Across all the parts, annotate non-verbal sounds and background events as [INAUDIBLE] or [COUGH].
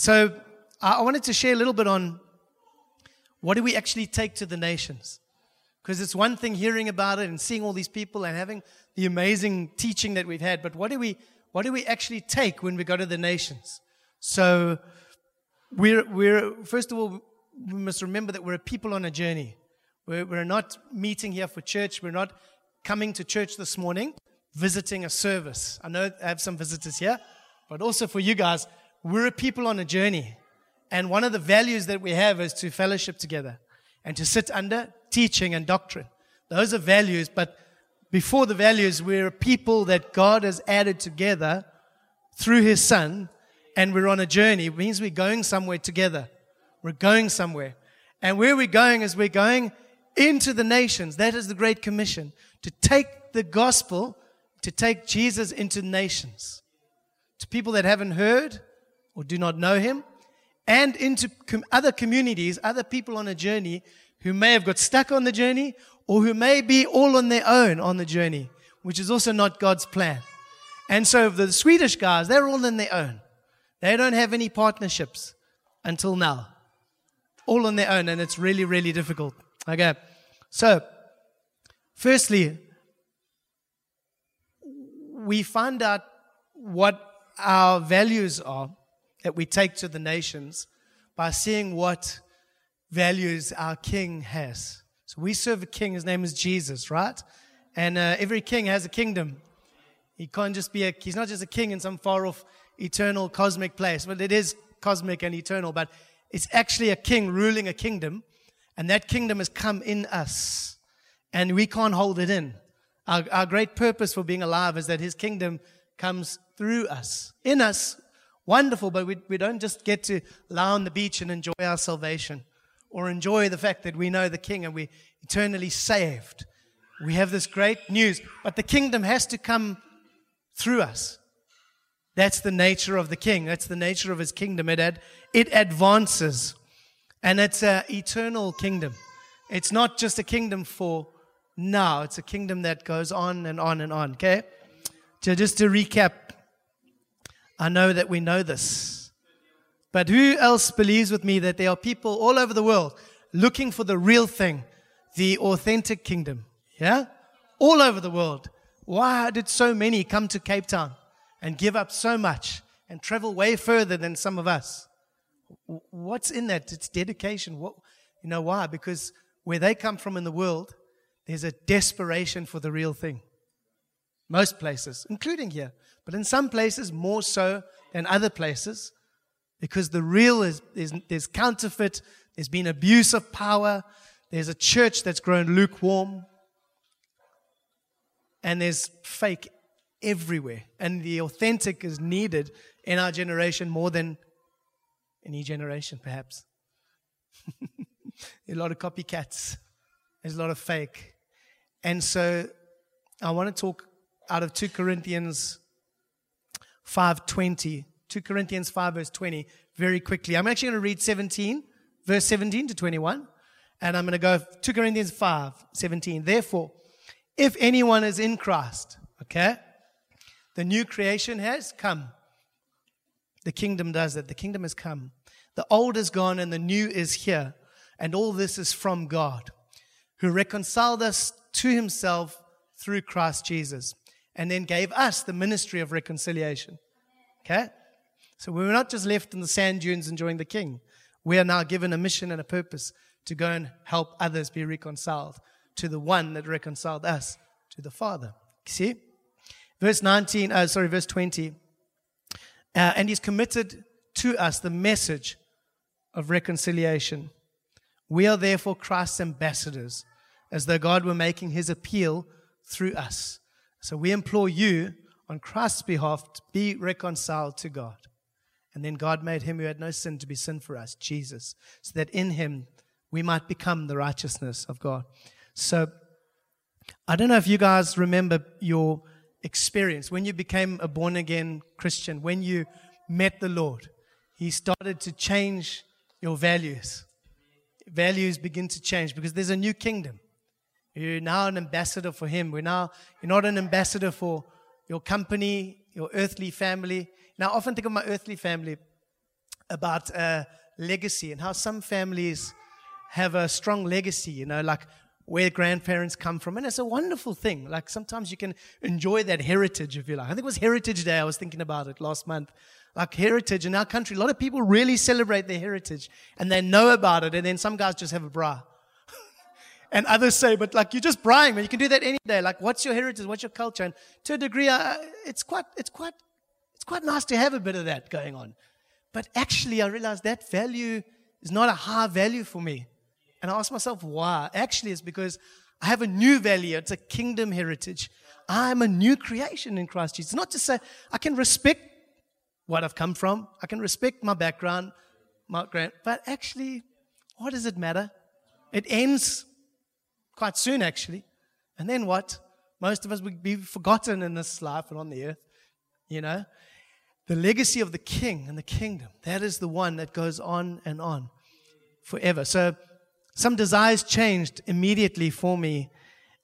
So I wanted to share a little bit on what do we actually take to the nations? Because it's one thing hearing about it and seeing all these people and having the amazing teaching that we've had, but what do we what do we actually take when we go to the nations? So we're we're first of all we must remember that we're a people on a journey. We're, we're not meeting here for church. We're not coming to church this morning, visiting a service. I know I have some visitors here, but also for you guys, we're a people on a journey. And one of the values that we have is to fellowship together and to sit under teaching and doctrine. Those are values, but before the values, we're a people that God has added together through His Son, and we're on a journey. It means we're going somewhere together. We're going somewhere. And where we're going is we're going into the nations. That is the Great Commission to take the gospel, to take Jesus into nations, to people that haven't heard or do not know Him, and into com- other communities, other people on a journey who may have got stuck on the journey or who may be all on their own on the journey, which is also not God's plan. And so the Swedish guys, they're all on their own. They don't have any partnerships until now. All on their own, and it's really, really difficult. Okay. So, firstly, we find out what our values are that we take to the nations by seeing what values our king has. So we serve a king, his name is Jesus, right? And uh, every king has a kingdom. He can't just be a, he's not just a king in some far off eternal cosmic place. Well, it is cosmic and eternal, but it's actually a king ruling a kingdom. And that kingdom has come in us. And we can't hold it in. Our, our great purpose for being alive is that his kingdom comes through us, in us, wonderful, but we, we don't just get to lie on the beach and enjoy our salvation or enjoy the fact that we know the King and we're eternally saved. We have this great news, but the kingdom has to come through us. That's the nature of the King. That's the nature of his kingdom. It, ad, it advances, and it's an eternal kingdom. It's not just a kingdom for now, it's a kingdom that goes on and on and on. Okay? So, just to recap I know that we know this. But who else believes with me that there are people all over the world looking for the real thing, the authentic kingdom? Yeah? All over the world. Why did so many come to Cape Town and give up so much and travel way further than some of us? What's in that? It's dedication. What, you know why? Because where they come from in the world, there's a desperation for the real thing. Most places, including here. But in some places, more so than other places, because the real is, there's counterfeit, there's been abuse of power, there's a church that's grown lukewarm, and there's fake everywhere. And the authentic is needed in our generation more than any generation, perhaps. [LAUGHS] a lot of copycats, there's a lot of fake. And so I want to talk out of 2 Corinthians 5.20. 2 Corinthians 5 verse 20 very quickly. I'm actually going to read 17, verse 17 to 21. And I'm going to go 2 Corinthians 5, 17. Therefore, if anyone is in Christ, okay, the new creation has come. The kingdom does that. The kingdom has come. The old is gone and the new is here. And all this is from God, who reconciled us to himself through Christ Jesus and then gave us the ministry of reconciliation. Okay? So we were not just left in the sand dunes enjoying the king. We are now given a mission and a purpose to go and help others be reconciled to the one that reconciled us to the Father. See? Verse 19, uh, sorry, verse 20. Uh, and he's committed to us the message of reconciliation. We are therefore Christ's ambassadors, as though God were making his appeal through us. So we implore you on Christ's behalf to be reconciled to God. And then God made him who had no sin to be sin for us, Jesus, so that in him we might become the righteousness of God. So I don't know if you guys remember your experience when you became a born again Christian, when you met the Lord. He started to change your values. Values begin to change because there's a new kingdom. You're now an ambassador for Him. We're now, you're not an ambassador for your company, your earthly family. Now, I often think of my earthly family. about uh, legacy and how some families have a strong legacy, you know, like where grandparents come from. And it's a wonderful thing. Like sometimes you can enjoy that heritage, if you like. I think it was Heritage Day. I was thinking about it last month. Like heritage in our country, a lot of people really celebrate their heritage and they know about it. And then some guys just have a braai. And others say, but like you're just bragging, man. You can do that any day. Like, what's your heritage? What's your culture? And to a degree, uh, it's quite, it's quite, it's quite nice to have a bit of that going on. But actually, I realized that value is not a high value for me. And I asked myself, why? Actually, it's because I have a new value. It's a kingdom heritage. I'm a new creation in Christ Jesus. Not to say I can respect what I've come from. I can respect my background, my grant, but actually, what does it matter? It ends quite soon, actually. And then what? Most of us would be forgotten in this life and on the earth. You know? The legacy of the king and the kingdom, that is the one that goes on and on forever. So some desires changed immediately for me.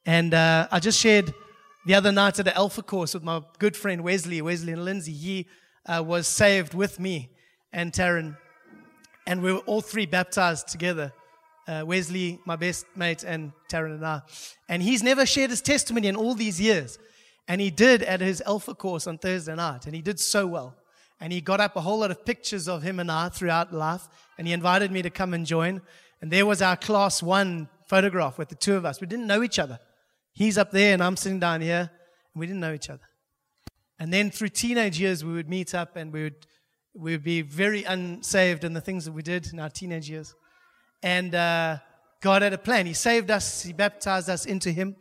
And uh, I just shared the other night at the Alpha course with my good friend Wesley, Wesley and Lindsay. He uh, was saved with me and Taryn. And we were all three baptized together uh, Wesley, my best mate, and Taryn and I. And he's never shared his testimony in all these years. And he did at his Alpha course on Thursday night. And he did so well. And he got up a whole lot of pictures of him and I throughout life. And he invited me to come and join. And there was our class one photograph with the two of us. We didn't know each other. He's up there and I'm sitting down here. And we didn't know each other. And then through teenage years, we would meet up and we would, we would be very unsaved in the things that we did in our teenage years. And uh, God had a plan. He saved us, He baptized us into Him,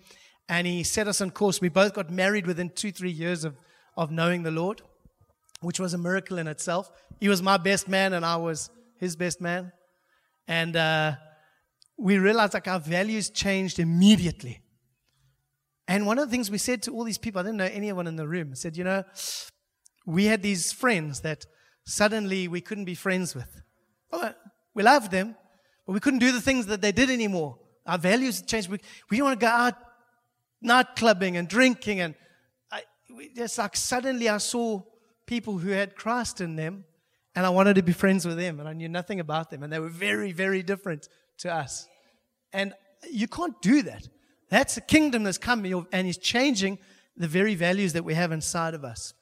and He set us on course. We both got married within two, three years of, of knowing the Lord, which was a miracle in itself. He was my best man, and I was His best man. And uh, we realized like our values changed immediately. And one of the things we said to all these people, I didn't know anyone in the room, said, you know, we had these friends that suddenly we couldn't be friends with. Oh, we loved them, but we couldn't do the things that they did anymore. Our values changed. We, we didn't want to go out night clubbing and drinking. And I, we, just like suddenly I saw people who had Christ in them and I wanted to be friends with them and I knew nothing about them. And they were very, very different to us. And you can't do that. That's a kingdom that's coming and is changing the very values that we have inside of us.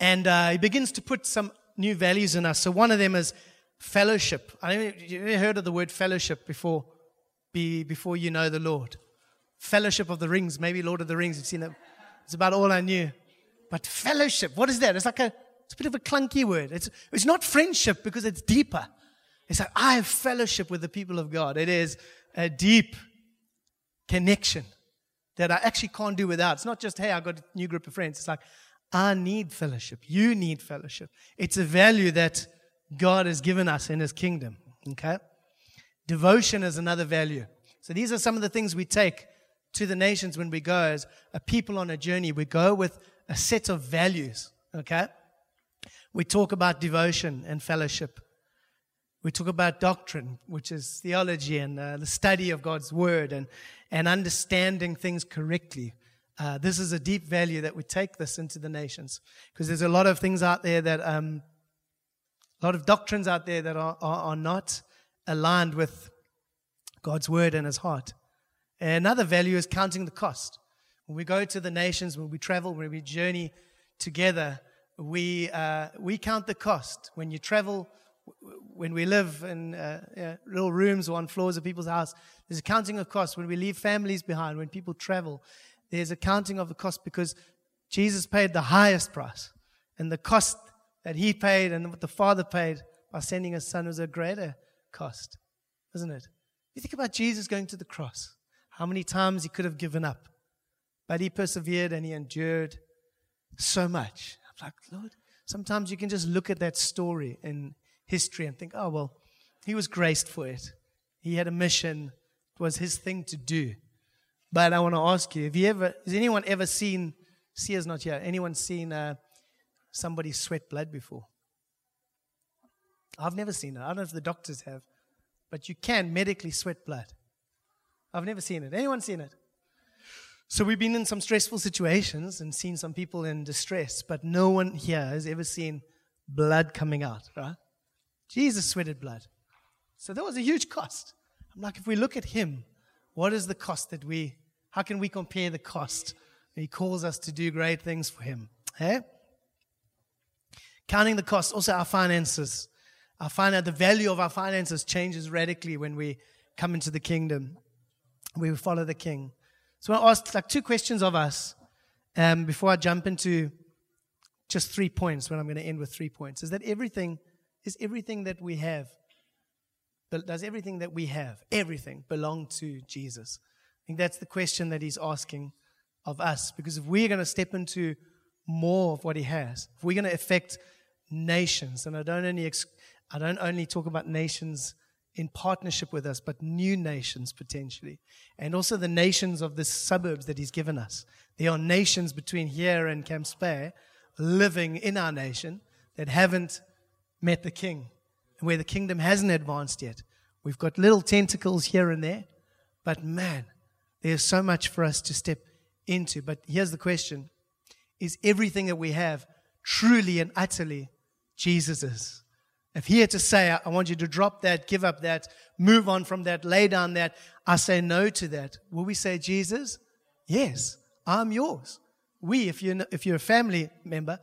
And uh, he begins to put some new values in us. So one of them is fellowship. I you ever heard of the word fellowship before, be, before you know the Lord? Fellowship of the Rings, maybe Lord of the Rings, you've seen it. It's about all I knew. But fellowship, what is that? It's like a, it's a bit of a clunky word. It's, it's not friendship because it's deeper. It's like, I have fellowship with the people of God. It is a deep connection that I actually can't do without. It's not just, hey, I got a new group of friends. It's like, I need fellowship. You need fellowship. It's a value that God has given us in His kingdom. Okay? Devotion is another value. So these are some of the things we take to the nations when we go as a people on a journey. We go with a set of values. Okay? We talk about devotion and fellowship. We talk about doctrine, which is theology and uh, the study of God's word and, and understanding things correctly. Uh, this is a deep value that we take this into the nations because there's a lot of things out there that um, a lot of doctrines out there that are, are, are not aligned with God's word and his heart. Another value is counting the cost. When we go to the nations, when we travel, when we journey together, we, uh, we count the cost. When you travel, when we live in uh, little rooms or on floors of people's house, there's a counting of cost. When we leave families behind, when people travel, there's a counting of the cost because Jesus paid the highest price. And the cost that he paid and what the Father paid by sending his Son was a greater cost, isn't it? You think about Jesus going to the cross, how many times he could have given up, but he persevered and he endured so much. I'm like, Lord, sometimes you can just look at that story in history and think, oh, well, he was graced for it. He had a mission, it was his thing to do. But I want to ask you, have you ever, has anyone ever seen, Sia's not here, anyone seen uh, somebody sweat blood before? I've never seen it. I don't know if the doctors have, but you can medically sweat blood. I've never seen it. Anyone seen it? So we've been in some stressful situations and seen some people in distress, but no one here has ever seen blood coming out, right? Jesus sweated blood. So that was a huge cost. I'm like, if we look at him, what is the cost that we, how can we compare the cost? He calls us to do great things for him. Hey? Counting the cost, also our finances. Our the value of our finances changes radically when we come into the kingdom. We follow the king. So I want to ask like two questions of us um, before I jump into just three points. When I'm going to end with three points, is that everything is everything that we have. Does everything that we have, everything, belong to Jesus? I think that's the question that he's asking of us. Because if we're going to step into more of what he has, if we're going to affect nations, and I don't only ex- I don't only talk about nations in partnership with us, but new nations potentially. And also the nations of the suburbs that He's given us. There are nations between here and Camp living in our nation that haven't met the King, where the kingdom hasn't advanced yet. We've got little tentacles here and there, but man, there's so much for us to step into. But here's the question Is everything that we have truly and utterly Jesus's? If he had to say, I want you to drop that, give up that, move on from that, lay down that, I say no to that, will we say, Jesus, yes, I'm yours? We, if you're, if you're a family member,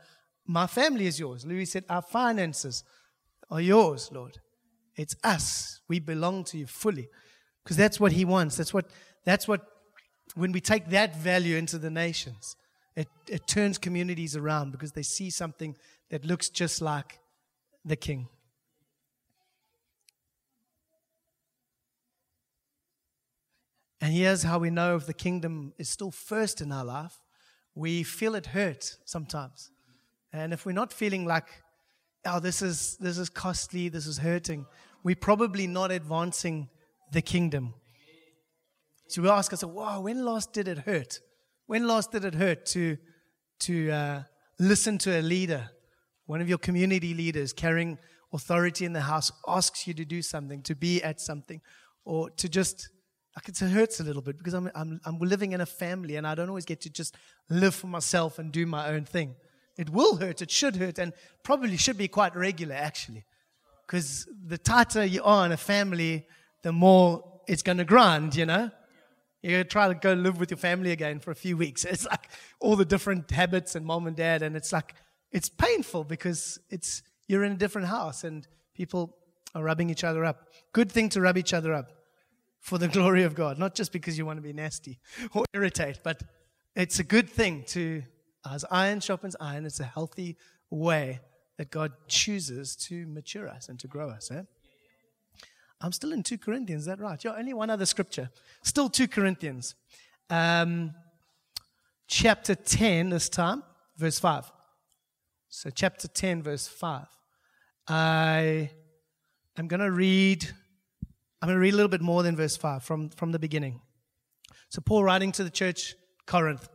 my family is yours. Louis said, Our finances are yours, Lord. It's us. We belong to you fully. Because that's what he wants. That's what, that's what, when we take that value into the nations, it, it turns communities around because they see something that looks just like the king. And here's how we know if the kingdom is still first in our life. We feel it hurt sometimes. And if we're not feeling like, oh, this is, this is costly, this is hurting, we're probably not advancing the kingdom. So we ask ourselves, wow, when last did it hurt? When last did it hurt to, to uh, listen to a leader, one of your community leaders carrying authority in the house, asks you to do something, to be at something, or to just like it hurts a little bit because I'm, I'm, I'm living in a family and I don't always get to just live for myself and do my own thing. It will hurt, it should hurt, and probably should be quite regular actually. Because the tighter you are in a family, the more it's going to grind, you know? You're going to try to go live with your family again for a few weeks. [LAUGHS] It's like all the different habits and mom and dad, and it's like, it's painful because it's, you're in a different house and people are rubbing each other up. Good thing to rub each other up for the [LAUGHS] glory of God, not just because you want to be nasty [LAUGHS] or irritate, but it's a good thing to, as iron sharpens iron, it's a healthy way that God chooses to mature us and to grow us. Eh? I'm still in 2 Corinthians, is that right? Yeah, only one other scripture. Still 2 Corinthians. Um, chapter 10 this time, verse 5. So, chapter 10, verse 5. I am going to read I'm going to read a little bit more than verse 5 from, from the beginning. So, Paul writing to the church, Corinth,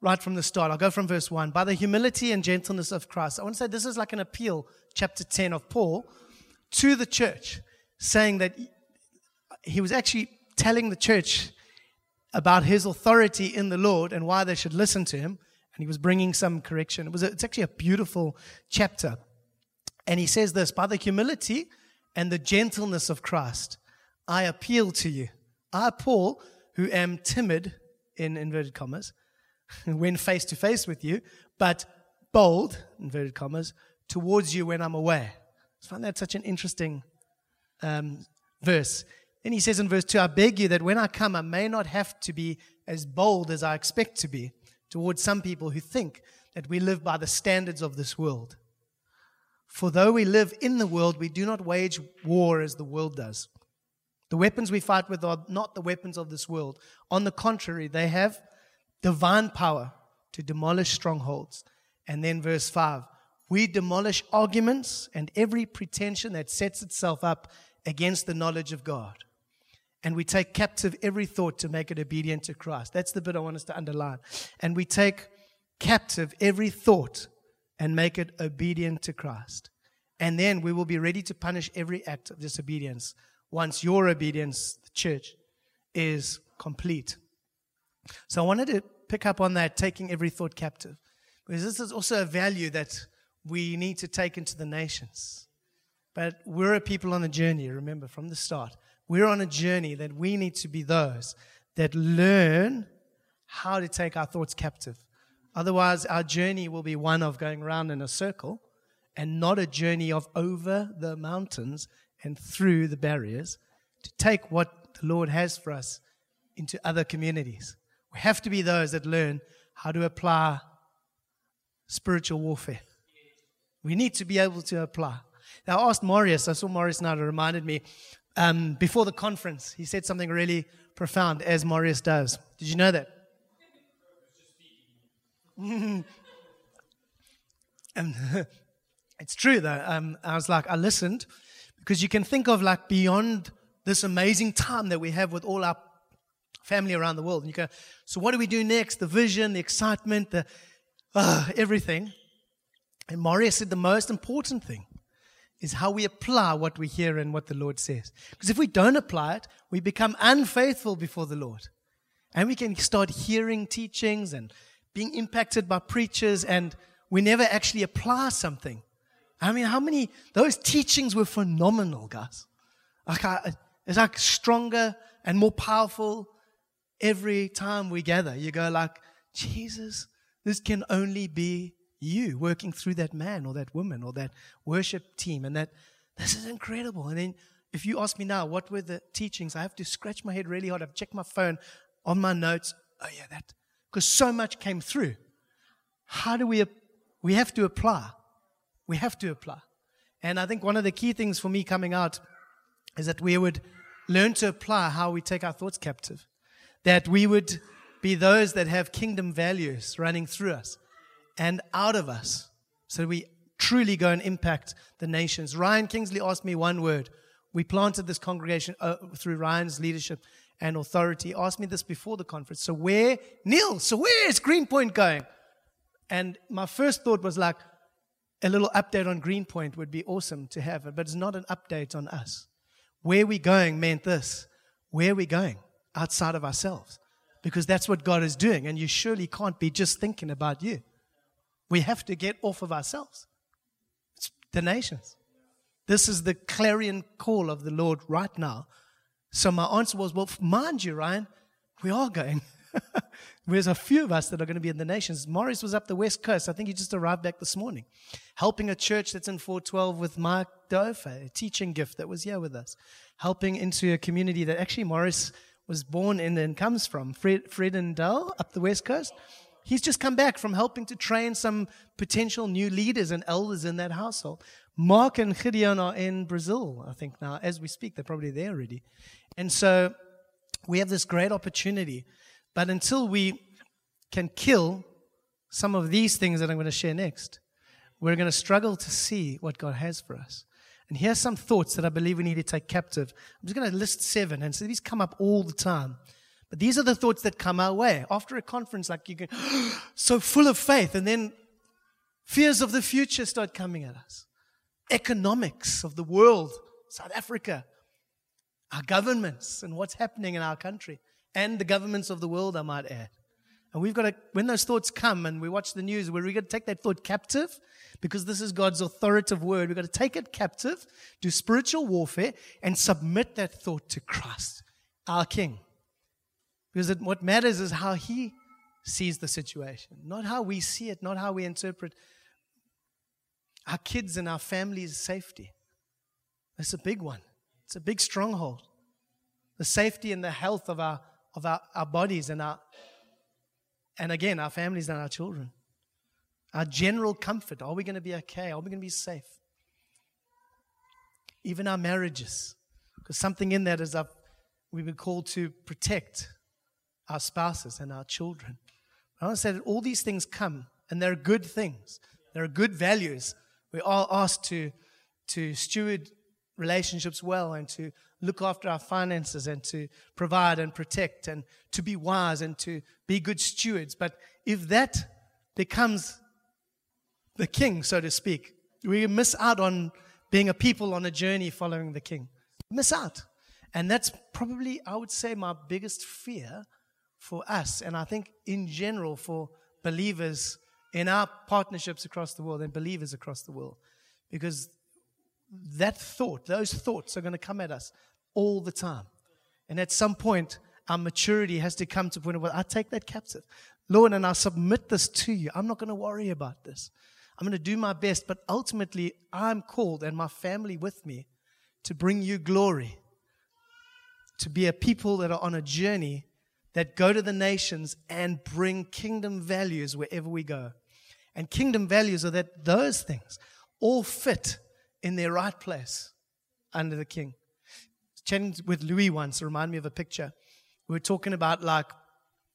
right from the start. I'll go from verse 1. By the humility and gentleness of Christ. I want to say this is like an appeal, chapter 10 of Paul, to the church, saying that he was actually telling the church about his authority in the Lord and why they should listen to him. And he was bringing some correction. It was a, it's actually a beautiful chapter. And he says this by the humility and the gentleness of Christ, I appeal to you. I, Paul, who am timid, in inverted commas, [LAUGHS] when face to face with you, but bold, inverted commas, towards you when I'm away. I find that such an interesting um, verse. Then he says in verse 2 I beg you that when I come, I may not have to be as bold as I expect to be towards some people who think that we live by the standards of this world. For though we live in the world, we do not wage war as the world does. The weapons we fight with are not the weapons of this world. On the contrary, they have divine power to demolish strongholds. And then, verse 5 we demolish arguments and every pretension that sets itself up against the knowledge of God. And we take captive every thought to make it obedient to Christ. That's the bit I want us to underline. And we take captive every thought and make it obedient to Christ. And then we will be ready to punish every act of disobedience once your obedience, the church, is complete. So I wanted to pick up on that, taking every thought captive, because this is also a value that we need to take into the nations. But we're a people on a journey, remember, from the start. We're on a journey that we need to be those that learn how to take our thoughts captive. Otherwise, our journey will be one of going around in a circle and not a journey of over the mountains and through the barriers to take what the Lord has for us into other communities. We have to be those that learn how to apply spiritual warfare. We need to be able to apply. Now, I asked Marius, I saw Marius now, it reminded me, um, before the conference, he said something really profound, as Marius does. Did you know that? and [LAUGHS] [LAUGHS] it's true, though. Um, I was like, I listened because you can think of like beyond this amazing time that we have with all our family around the world. And you go, so what do we do next? The vision, the excitement, the uh, everything. And Marius said the most important thing is how we apply what we hear and what the Lord says. Because if we don't apply it, we become unfaithful before the Lord. And we can start hearing teachings and being impacted by preachers, and we never actually apply something. I mean, how many, those teachings were phenomenal, guys. Like, I, it's like stronger and more powerful every time we gather. You go like, Jesus, this can only be you working through that man or that woman or that worship team. And that, this is incredible. And then if you ask me now, what were the teachings? I have to scratch my head really hard. I've checked my phone on my notes. Oh, yeah, that. Because so much came through. How do we, we have to apply. We have to apply. And I think one of the key things for me coming out is that we would learn to apply how we take our thoughts captive. That we would be those that have kingdom values running through us and out of us so we truly go and impact the nations. Ryan Kingsley asked me one word. We planted this congregation uh, through Ryan's leadership and authority. He asked me this before the conference. So where, Neil, so where is Green Point going? And my first thought was like, a little update on Green Point would be awesome to have, but it's not an update on us. Where we going meant this. Where we going? Outside of ourselves. Because that's what God is doing, and you surely can't be just thinking about you. We have to get off of ourselves. It's the nations. This is the clarion call of the Lord right now. So my answer was, well, mind you, Ryan, we are going. [LAUGHS] There's a few of us that are going to be in the nations. Morris was up the west coast. I think he just arrived back this morning, helping a church that's in 412 with Mark Dofa, a teaching gift that was here with us, helping into a community that actually Morris was born in and comes from, Fred, Vredendal up the west coast. He's just come back from helping to train some potential new leaders and elders in that household. Mark and Gideon are in Brazil, I think now. As we speak, they're probably there already. And so we have this great opportunity. But until we can kill some of these things that I'm going to share next, we're going to struggle to see what God has for us. And here's some thoughts that I believe we need to take captive. I'm just going to list seven, and so these come up all the time. But these are the thoughts that come our way. After a conference, like you get [GASPS] so full of faith, and then fears of the future start coming at us. Economics of the world, South Africa, our governments, and what's happening in our country, and the governments of the world, I might add. And we've got to, when those thoughts come and we watch the news, we're going to take that thought captive because this is God's authoritative word. We've got to take it captive, do spiritual warfare, and submit that thought to Christ, our King. Because it, what matters is how he sees the situation, not how we see it, not how we interpret our kids and our families' safety. That's a big one. It's a big stronghold. The safety and the health of our of our, our bodies and our and again our families and our children. Our general comfort. Are we going to be okay? Are we going to be safe? Even our marriages. Because something in that is up we've been called to protect our spouses and our children. I want to say that all these things come, and they're good things. They're good values. We are asked to, to steward relationships well and to look after our finances and to provide and protect and to be wise and to be good stewards. But if that becomes the king, so to speak, we miss out on being a people on a journey following the king. Miss out. And that's probably, I would say, my biggest fear for us, and I think in general for believers in our partnerships across the world and believers across the world. Because that thought, those thoughts are going to come at us all the time. And at some point, our maturity has to come to a point where I take that captive. Lord, and I submit this to you. I'm not going to worry about this. I'm going to do my best, but ultimately, I'm called and my family with me to bring you glory, to be a people that are on a journey that go to the nations and bring kingdom values wherever we go. And kingdom values are that those things all fit in their right place under the king. Chatting with Louis once, remind me of a picture. We were talking about like,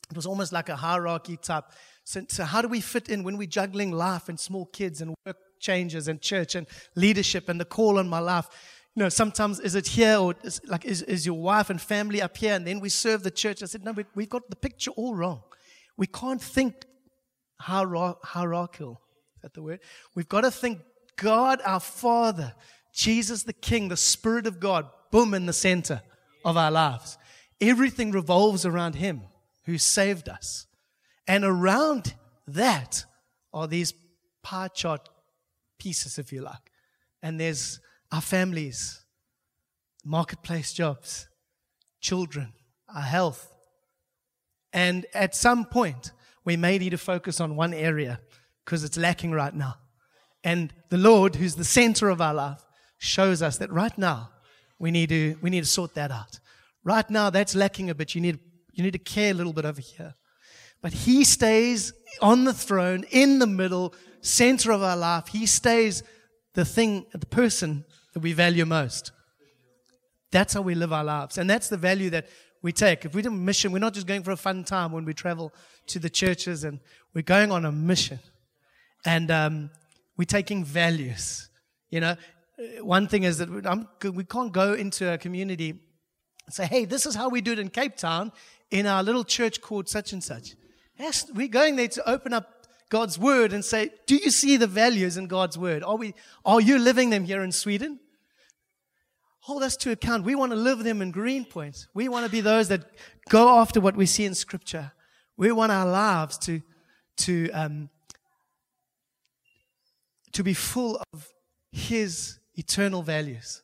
it was almost like a hierarchy type so, so, how do we fit in when we're juggling life and small kids and work changes and church and leadership and the call on my life? You know, sometimes is it here or is, like is, is your wife and family up here and then we serve the church? I said, no, we, we've got the picture all wrong. We can't think hierarchical. Is that the word? We've got to think God our Father, Jesus the King, the Spirit of God, boom, in the center of our lives. Everything revolves around Him who saved us. And around that are these pie chart pieces, if you like. And there's our families, marketplace jobs, children, our health. And at some point, we may need to focus on one area because it's lacking right now. And the Lord, who's the center of our life, shows us that right now we need to, we need to sort that out. Right now, that's lacking a bit. You need, you need to care a little bit over here. But He stays on the throne, in the middle, center of our life. He stays the thing, the person that we value most. That's how we live our lives. And that's the value that we take. If we do a mission, we're not just going for a fun time when we travel to the churches and we're going on a mission. And um, we're taking values. You know, one thing is that I'm, we can't go into a community and say, hey, this is how we do it in Cape Town in our little church called such and such. Yes, we're going there to open up God's word and say, do you see the values in God's word? Are we, are you living them here in Sweden? Hold us to account. We want to live them in Green Point. We want to be those that go after what we see in scripture. We want our lives to, to, um, to be full of his eternal values.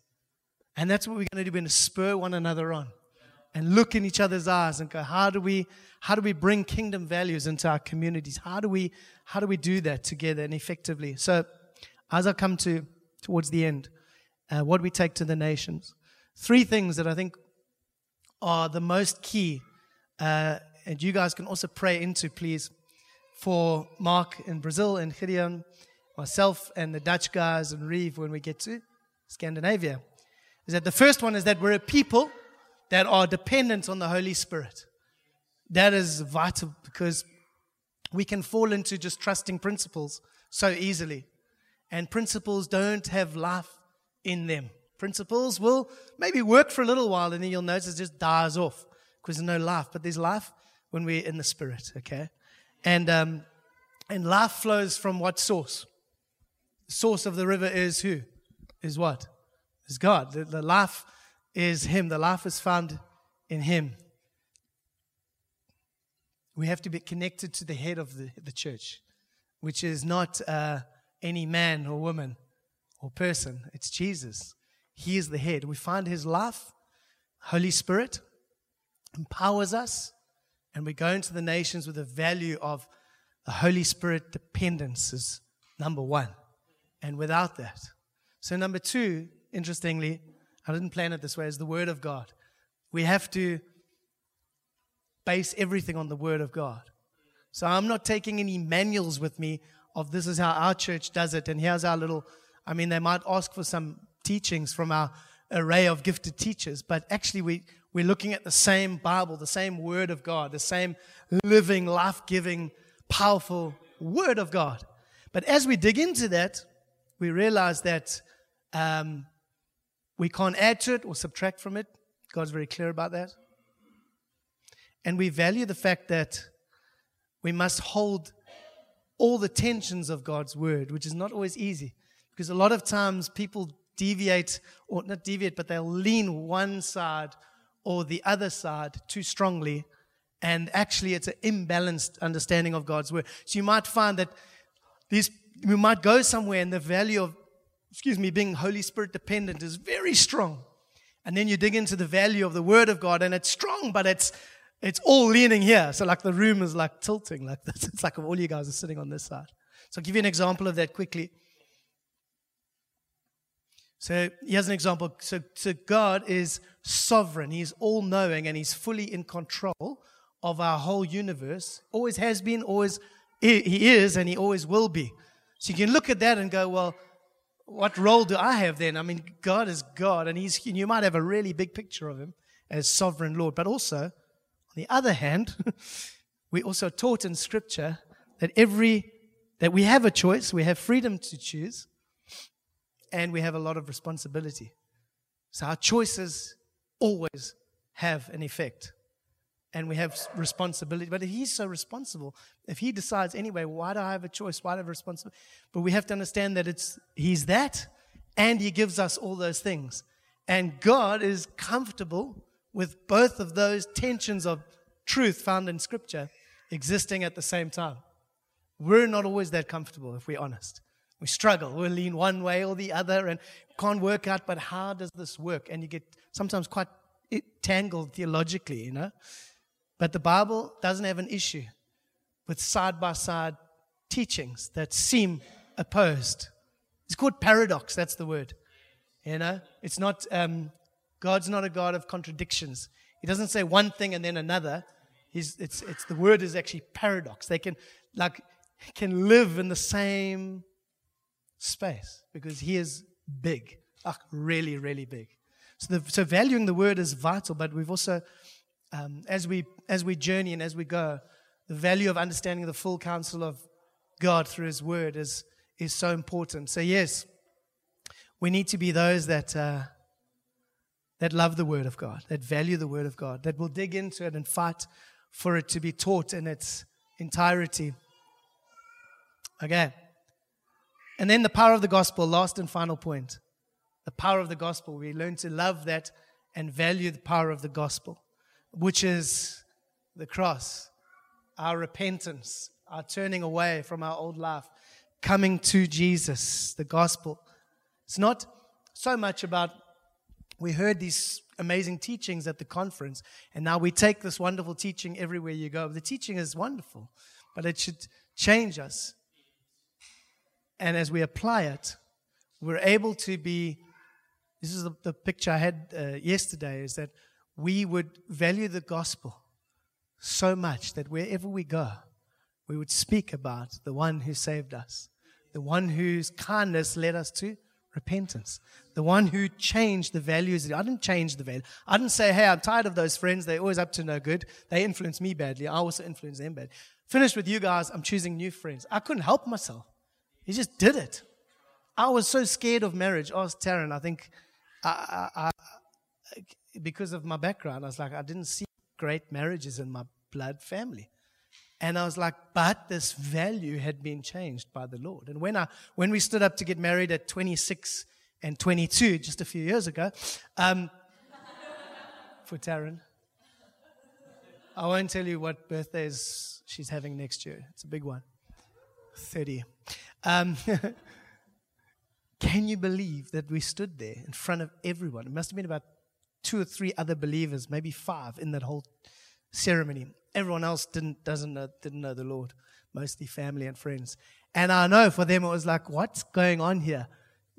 And that's what we're going to do. We're going to spur one another on and look in each other's eyes and go, how do we, how do we bring kingdom values into our communities? How do we, how do we do that together and effectively? So, as I come to towards the end, uh, what we take to the nations, three things that I think are the most key, uh, and you guys can also pray into, please, for Mark in Brazil and Gideon, myself and the Dutch guys and Reeve when we get to Scandinavia. Is that the first one is that we're a people that are dependent on the Holy Spirit. That is vital because we can fall into just trusting principles so easily. And principles don't have life in them. Principles will maybe work for a little while and then you'll notice it just dies off because there's no life. But there's life when we're in the Spirit, okay? And, um, and life flows from what source? The source of the river is who? Is what? Is God. The, the life is Him. The life is found in Him. We have to be connected to the head of the, the church, which is not uh, any man or woman or person. It's Jesus. He is the head. We find His life, Holy Spirit, empowers us, and we go into the nations with the value of the Holy Spirit dependence is number one. And without that. So, number two, interestingly, I didn't plan it this way, is the Word of God. We have to base everything on the Word of God. So I'm not taking any manuals with me of this is how our church does it, and here's our little. I mean, they might ask for some teachings from our array of gifted teachers, but actually, we, we're looking at the same Bible, the same Word of God, the same living, life giving, powerful Word of God. But as we dig into that, we realize that um, we can't add to it or subtract from it. God's very clear about that. And we value the fact that we must hold all the tensions of God's word, which is not always easy. Because a lot of times people deviate, or not deviate, but they'll lean one side or the other side too strongly. And actually, it's an imbalanced understanding of God's word. So you might find that these, we might go somewhere and the value of excuse me, being Holy Spirit dependent is very strong. And then you dig into the value of the Word of God, and it's strong, but it's it's all leaning here. So like the room is like tilting like this. [LAUGHS] It's like all you guys are sitting on this side. So I'll give you an example of that quickly. So here's an example. So, so God is sovereign. He's all knowing and he's fully in control of our whole universe. Always has been, always he is, and he always will be. So you can look at that and go, well, what role do I have then? I mean, God is God, and he's you might have a really big picture of him as sovereign Lord, but also, on the other hand, [LAUGHS] we also taught in Scripture that every that we have a choice, we have freedom to choose, and we have a lot of responsibility. So our choices always have an effect. And we have responsibility. But if he's so responsible, if he decides anyway, why do I have a choice? Why do I have responsibility? But we have to understand that it's he's that, and he gives us all those things. And God is comfortable with both of those tensions of truth found in Scripture existing at the same time. We're not always that comfortable, if we're honest. We struggle. We lean one way or the other and can't work out, but how does this work? And you get sometimes quite tangled theologically, you know. But the Bible doesn't have an issue with side by side teachings that seem opposed. It's called paradox, that's the word. You know, it's not, um, God's not a God of contradictions. He doesn't say one thing and then another. He's, it's, it's, the word is actually paradox. They can, like, can live in the same space because he is big, like really, really big. So, the, so valuing the word is vital, but we've also, um, as we as we journey and as we go, the value of understanding the full counsel of God through His Word is is so important. So yes, we need to be those that uh, that love the Word of God, that value the Word of God, that will dig into it and fight for it to be taught in its entirety. Okay. And then the power of the gospel, last and final point. The power of the gospel. We learn to love that and value the power of the gospel, which is the cross, our repentance, our turning away from our old life, coming to Jesus, the gospel. It's not so much about, we heard these amazing teachings at the conference, and now we take this wonderful teaching everywhere you go. The teaching is wonderful, but it should change us. And as we apply it, we're able to be. This is the, the picture I had uh, yesterday is that we would value the gospel so much that wherever we go, we would speak about the one who saved us, the one whose kindness led us to repentance, the one who changed the values. I didn't change the value. I didn't say, hey, I'm tired of those friends. They're always up to no good. They influence me badly. I also influence them badly. Finished with you guys. I'm choosing new friends. I couldn't help myself. He just did it. I was so scared of marriage. I was Taryn. I think I, I, I, because of my background, I was like, I didn't see great marriages in my blood family. And I was like, but this value had been changed by the Lord. And when I when we stood up to get married at 26 and 22, just a few years ago, um, [LAUGHS] for Taryn, I won't tell you what birthdays she's having next year. It's a big one. 30. Um, [LAUGHS] can you believe that we stood there in front of everyone? It must have been about two or three other believers, maybe five, in that whole ceremony. Everyone else didn't doesn't know, didn't know the Lord, mostly family and friends. And I know for them it was like, what's going on here?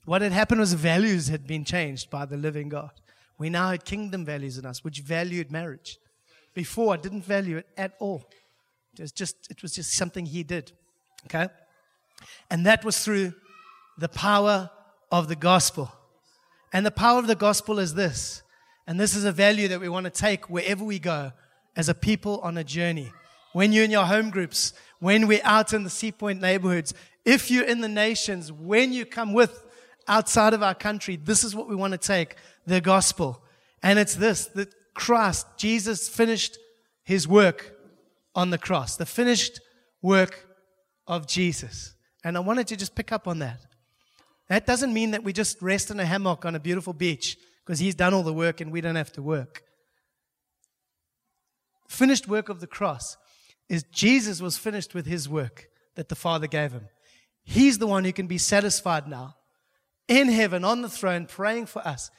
What had happened was values had been changed by the living God. We now had kingdom values in us, which valued marriage. Before, I didn't value it at all. It was just, it was just something He did. Okay? And that was through the power of the gospel. And the power of the gospel is this. And this is a value that we want to take wherever we go as a people on a journey. When you're in your home groups, when we're out in the Sea Point neighborhoods, if you're in the nations, when you come with outside of our country, this is what we want to take the gospel. And it's this that Christ, Jesus finished his work on the cross, the finished work of Jesus. And I wanted to just pick up on that. That doesn't mean that we just rest in a hammock on a beautiful beach because he's done all the work and we don't have to work. Finished work of the cross is Jesus was finished with his work that the Father gave him. He's the one who can be satisfied now in heaven on the throne praying for us.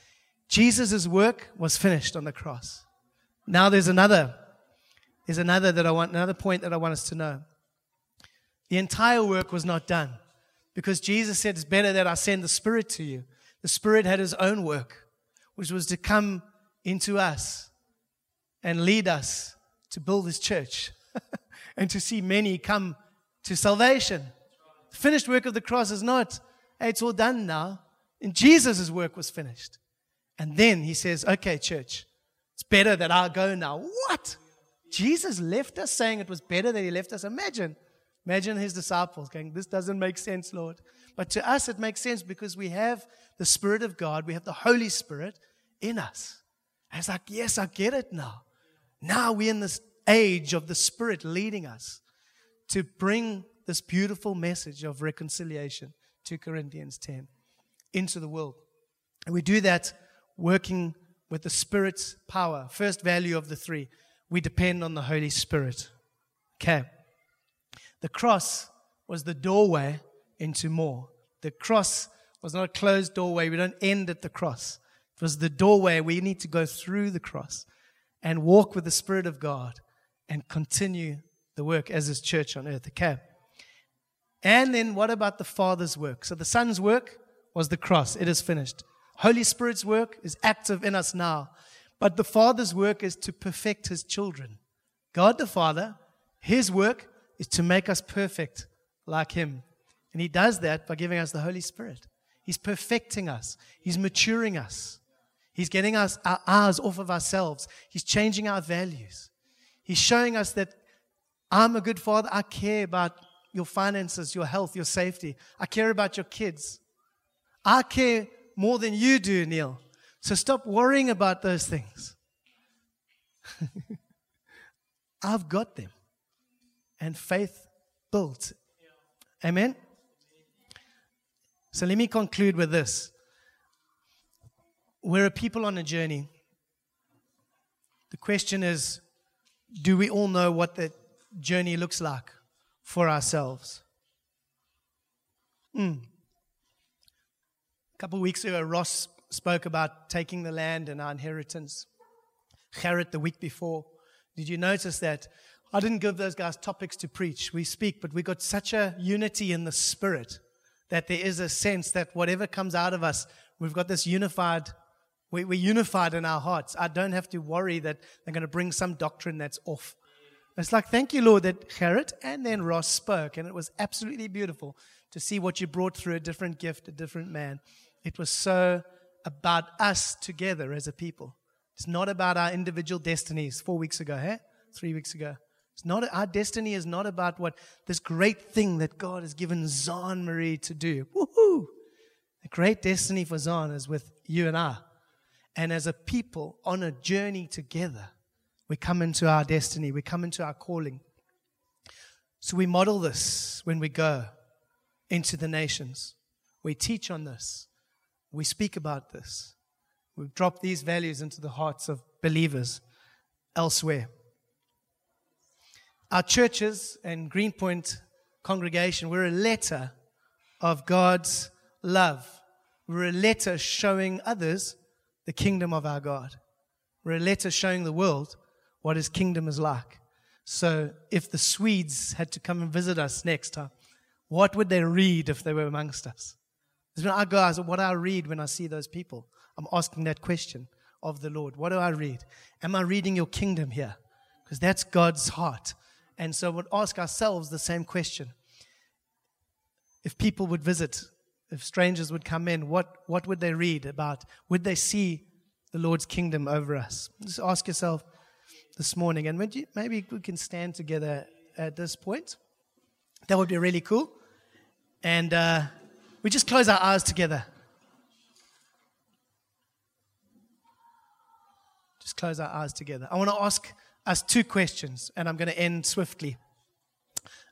Jesus' work was finished on the cross. Now there's another. There's another that I want, another point that I want us to know. The entire work was not done because Jesus said it's better that I send the Spirit to you. The Spirit had his own work, which was to come into us and lead us to build his church [LAUGHS] and to see many come to salvation. The finished work of the cross is not, hey, it's all done now. And Jesus' work was finished. And then he says, okay, church, it's better that I go now. What? Jesus left us saying it was better that he left us. Imagine. Imagine his disciples going, This doesn't make sense, Lord. But to us, it makes sense because we have the Spirit of God, we have the Holy Spirit in us. And it's like, Yes, I get it now. Now we're in this age of the Spirit leading us to bring this beautiful message of reconciliation, 2 Corinthians 10, into the world. And we do that working with the Spirit's power. First value of the three we depend on the Holy Spirit. Okay. The cross was the doorway into more. The cross was not a closed doorway. We don't end at the cross. It was the doorway. We need to go through the cross and walk with the Spirit of God and continue the work as His church on earth. Okay. And then what about the Father's work? So the Son's work was the cross. It is finished. Holy Spirit's work is active in us now. But the Father's work is to perfect His children. God the Father, His work is to make us perfect like Him. And He does that by giving us the Holy Spirit. He's perfecting us, He's maturing us. He's getting us our eyes off of ourselves. He's changing our values. He's showing us that I'm a good father. I care about your finances, your health, your safety. I care about your kids. I care more than you do, Neil. So stop worrying about those things. [LAUGHS] I've got them. And faith built. Amen? So let me conclude with this. We're a people on a journey. The question is do we all know what that journey looks like for ourselves? Mm. A couple of weeks ago, Ross spoke about taking the land and our inheritance. Gerrit the week before. Did you notice that? I didn't give those guys topics to preach. We speak, but we got such a unity in the spirit that there is a sense that whatever comes out of us, we've got this unified, we, we're unified in our hearts. I don't have to worry that they're going to bring some doctrine that's off. It's like, thank you, Lord, that Gerrit and then Ross spoke, and it was absolutely beautiful to see what you brought through a different gift, a different man. It was so about us together as a people. It's not about our individual destinies. Four weeks ago, hey? Three weeks ago. It's not our destiny is not about what this great thing that God has given Zahn Marie to do. Woohoo! The great destiny for Zahn is with you and I. And as a people on a journey together, we come into our destiny, we come into our calling. So we model this when we go into the nations. We teach on this. We speak about this. We drop these values into the hearts of believers elsewhere. Our churches and Green Point congregation, we're a letter of God's love. We're a letter showing others the kingdom of our God. We're a letter showing the world what his kingdom is like. So if the Swedes had to come and visit us next time, what would they read if they were amongst us? When I go, I what I read when I see those people? I'm asking that question of the Lord. What do I read? Am I reading your kingdom here? Because that's God's heart. And so we'd ask ourselves the same question. If people would visit, if strangers would come in, what, what would they read about? Would they see the Lord's kingdom over us? Just ask yourself this morning. And you, maybe we can stand together at this point. That would be really cool. And uh, we just close our eyes together. Just close our eyes together. I want to ask us two questions, and I'm going to end swiftly.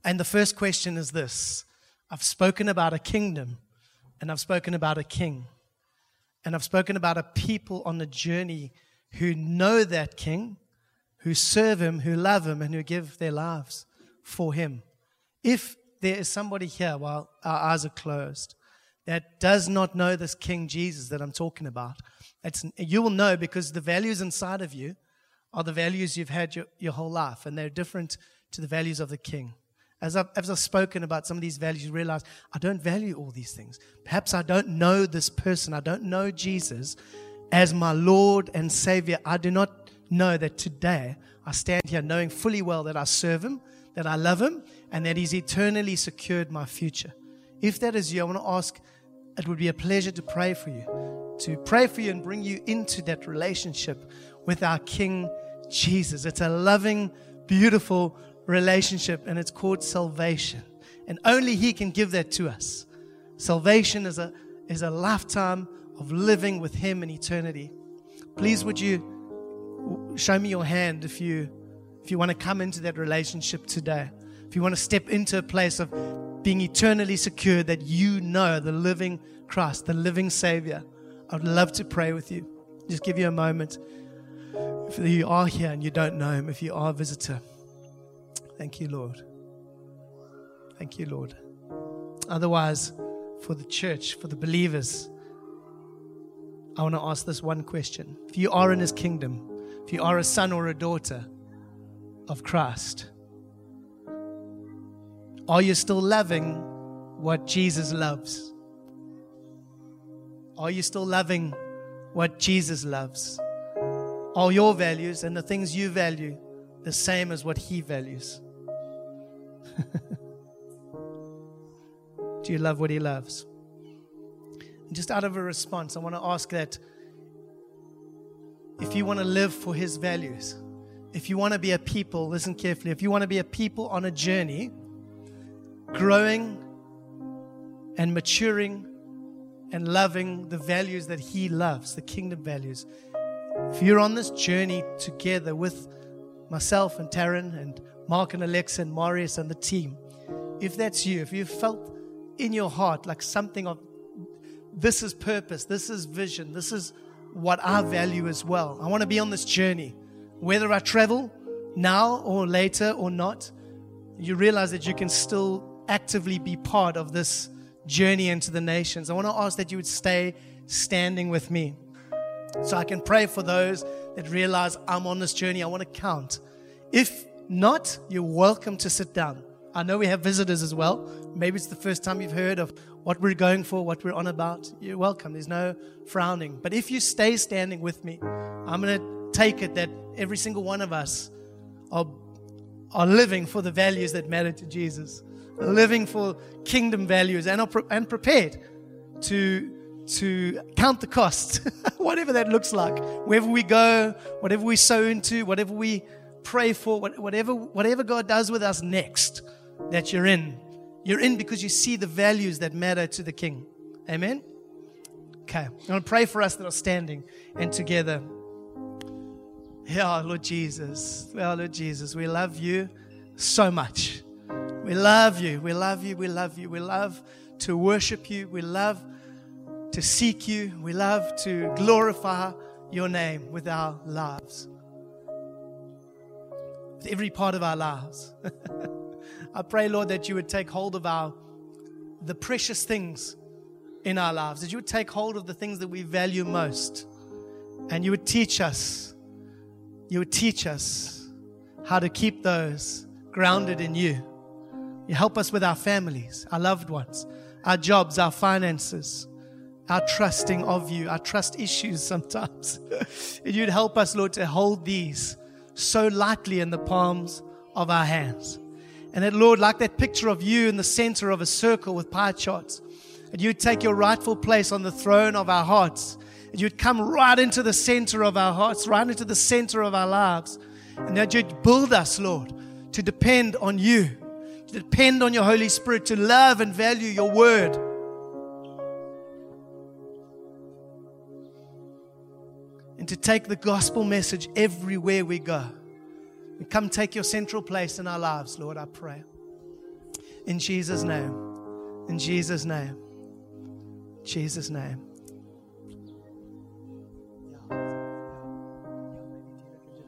And the first question is this I've spoken about a kingdom, and I've spoken about a king, and I've spoken about a people on a journey who know that king, who serve him, who love him, and who give their lives for him. If there is somebody here while our eyes are closed that does not know this King Jesus that I'm talking about, you will know because the values inside of you are the values you've had your, your whole life, and they're different to the values of the King. As I've, as I've spoken about some of these values, you realize I don't value all these things. Perhaps I don't know this person. I don't know Jesus as my Lord and Savior. I do not know that today I stand here knowing fully well that I serve Him, that I love Him, and that He's eternally secured my future. If that is you, I want to ask, it would be a pleasure to pray for you, to pray for you and bring you into that relationship with our King Jesus. It's a loving, beautiful relationship, and it's called salvation. And only He can give that to us. Salvation is a, is a lifetime of living with Him in eternity. Please, would you show me your hand if you, if you want to come into that relationship today? If you want to step into a place of being eternally secure that you know the living Christ, the living Savior, I would love to pray with you. Just give you a moment. If you are here and you don't know Him, if you are a visitor, Thank you, Lord. Thank you, Lord. Otherwise, for the church, for the believers, I want to ask this one question. If you are in his kingdom, if you are a son or a daughter of Christ, are you still loving what Jesus loves? Are you still loving what Jesus loves? Are your values and the things you value the same as what he values? [LAUGHS] Do you love what He loves? And just out of a response, I want to ask that if you want to live for His values, if you want to be a people, listen carefully, if you want to be a people on a journey, growing and maturing and loving the values that He loves, the kingdom values, if you're on this journey together with myself and Taryn and Mark and Alexa and Marius and the team, if that's you, if you felt in your heart like something of this is purpose, this is vision, this is what I value as well. I want to be on this journey, whether I travel now or later or not. You realize that you can still actively be part of this journey into the nations. I want to ask that you would stay standing with me so I can pray for those that realize I'm on this journey. I want to count. If not, you're welcome to sit down. I know we have visitors as well. Maybe it's the first time you've heard of what we're going for, what we're on about. You're welcome. There's no frowning. But if you stay standing with me, I'm going to take it that every single one of us are, are living for the values that matter to Jesus, living for kingdom values, and, are and prepared to to count the cost, [LAUGHS] whatever that looks like. Wherever we go, whatever we sow into, whatever we pray for, whatever, whatever God does with us next, that you're in. You're in because you see the values that matter to the King. Amen? Okay. I'm going to pray for us that are standing and together. Yeah, Lord Jesus. Well, Lord Jesus, we love you so much. We love you. We love you. We love you. We love to worship you. We love to seek you. We love to glorify your name with our lives with every part of our lives. [LAUGHS] I pray, Lord, that you would take hold of our the precious things in our lives, that you would take hold of the things that we value most, and you would teach us, you would teach us how to keep those grounded in you. You help us with our families, our loved ones, our jobs, our finances, our trusting of you, our trust issues sometimes. [LAUGHS] and you'd help us, Lord, to hold these so lightly in the palms of our hands. And that, Lord, like that picture of you in the center of a circle with pie charts, that you'd take your rightful place on the throne of our hearts. And you'd come right into the center of our hearts, right into the center of our lives. And that you'd build us, Lord, to depend on you, to depend on your Holy Spirit, to love and value your word to take the gospel message everywhere we go. And come take your central place in our lives, Lord, I pray. In Jesus' name. In Jesus' name. Jesus' name.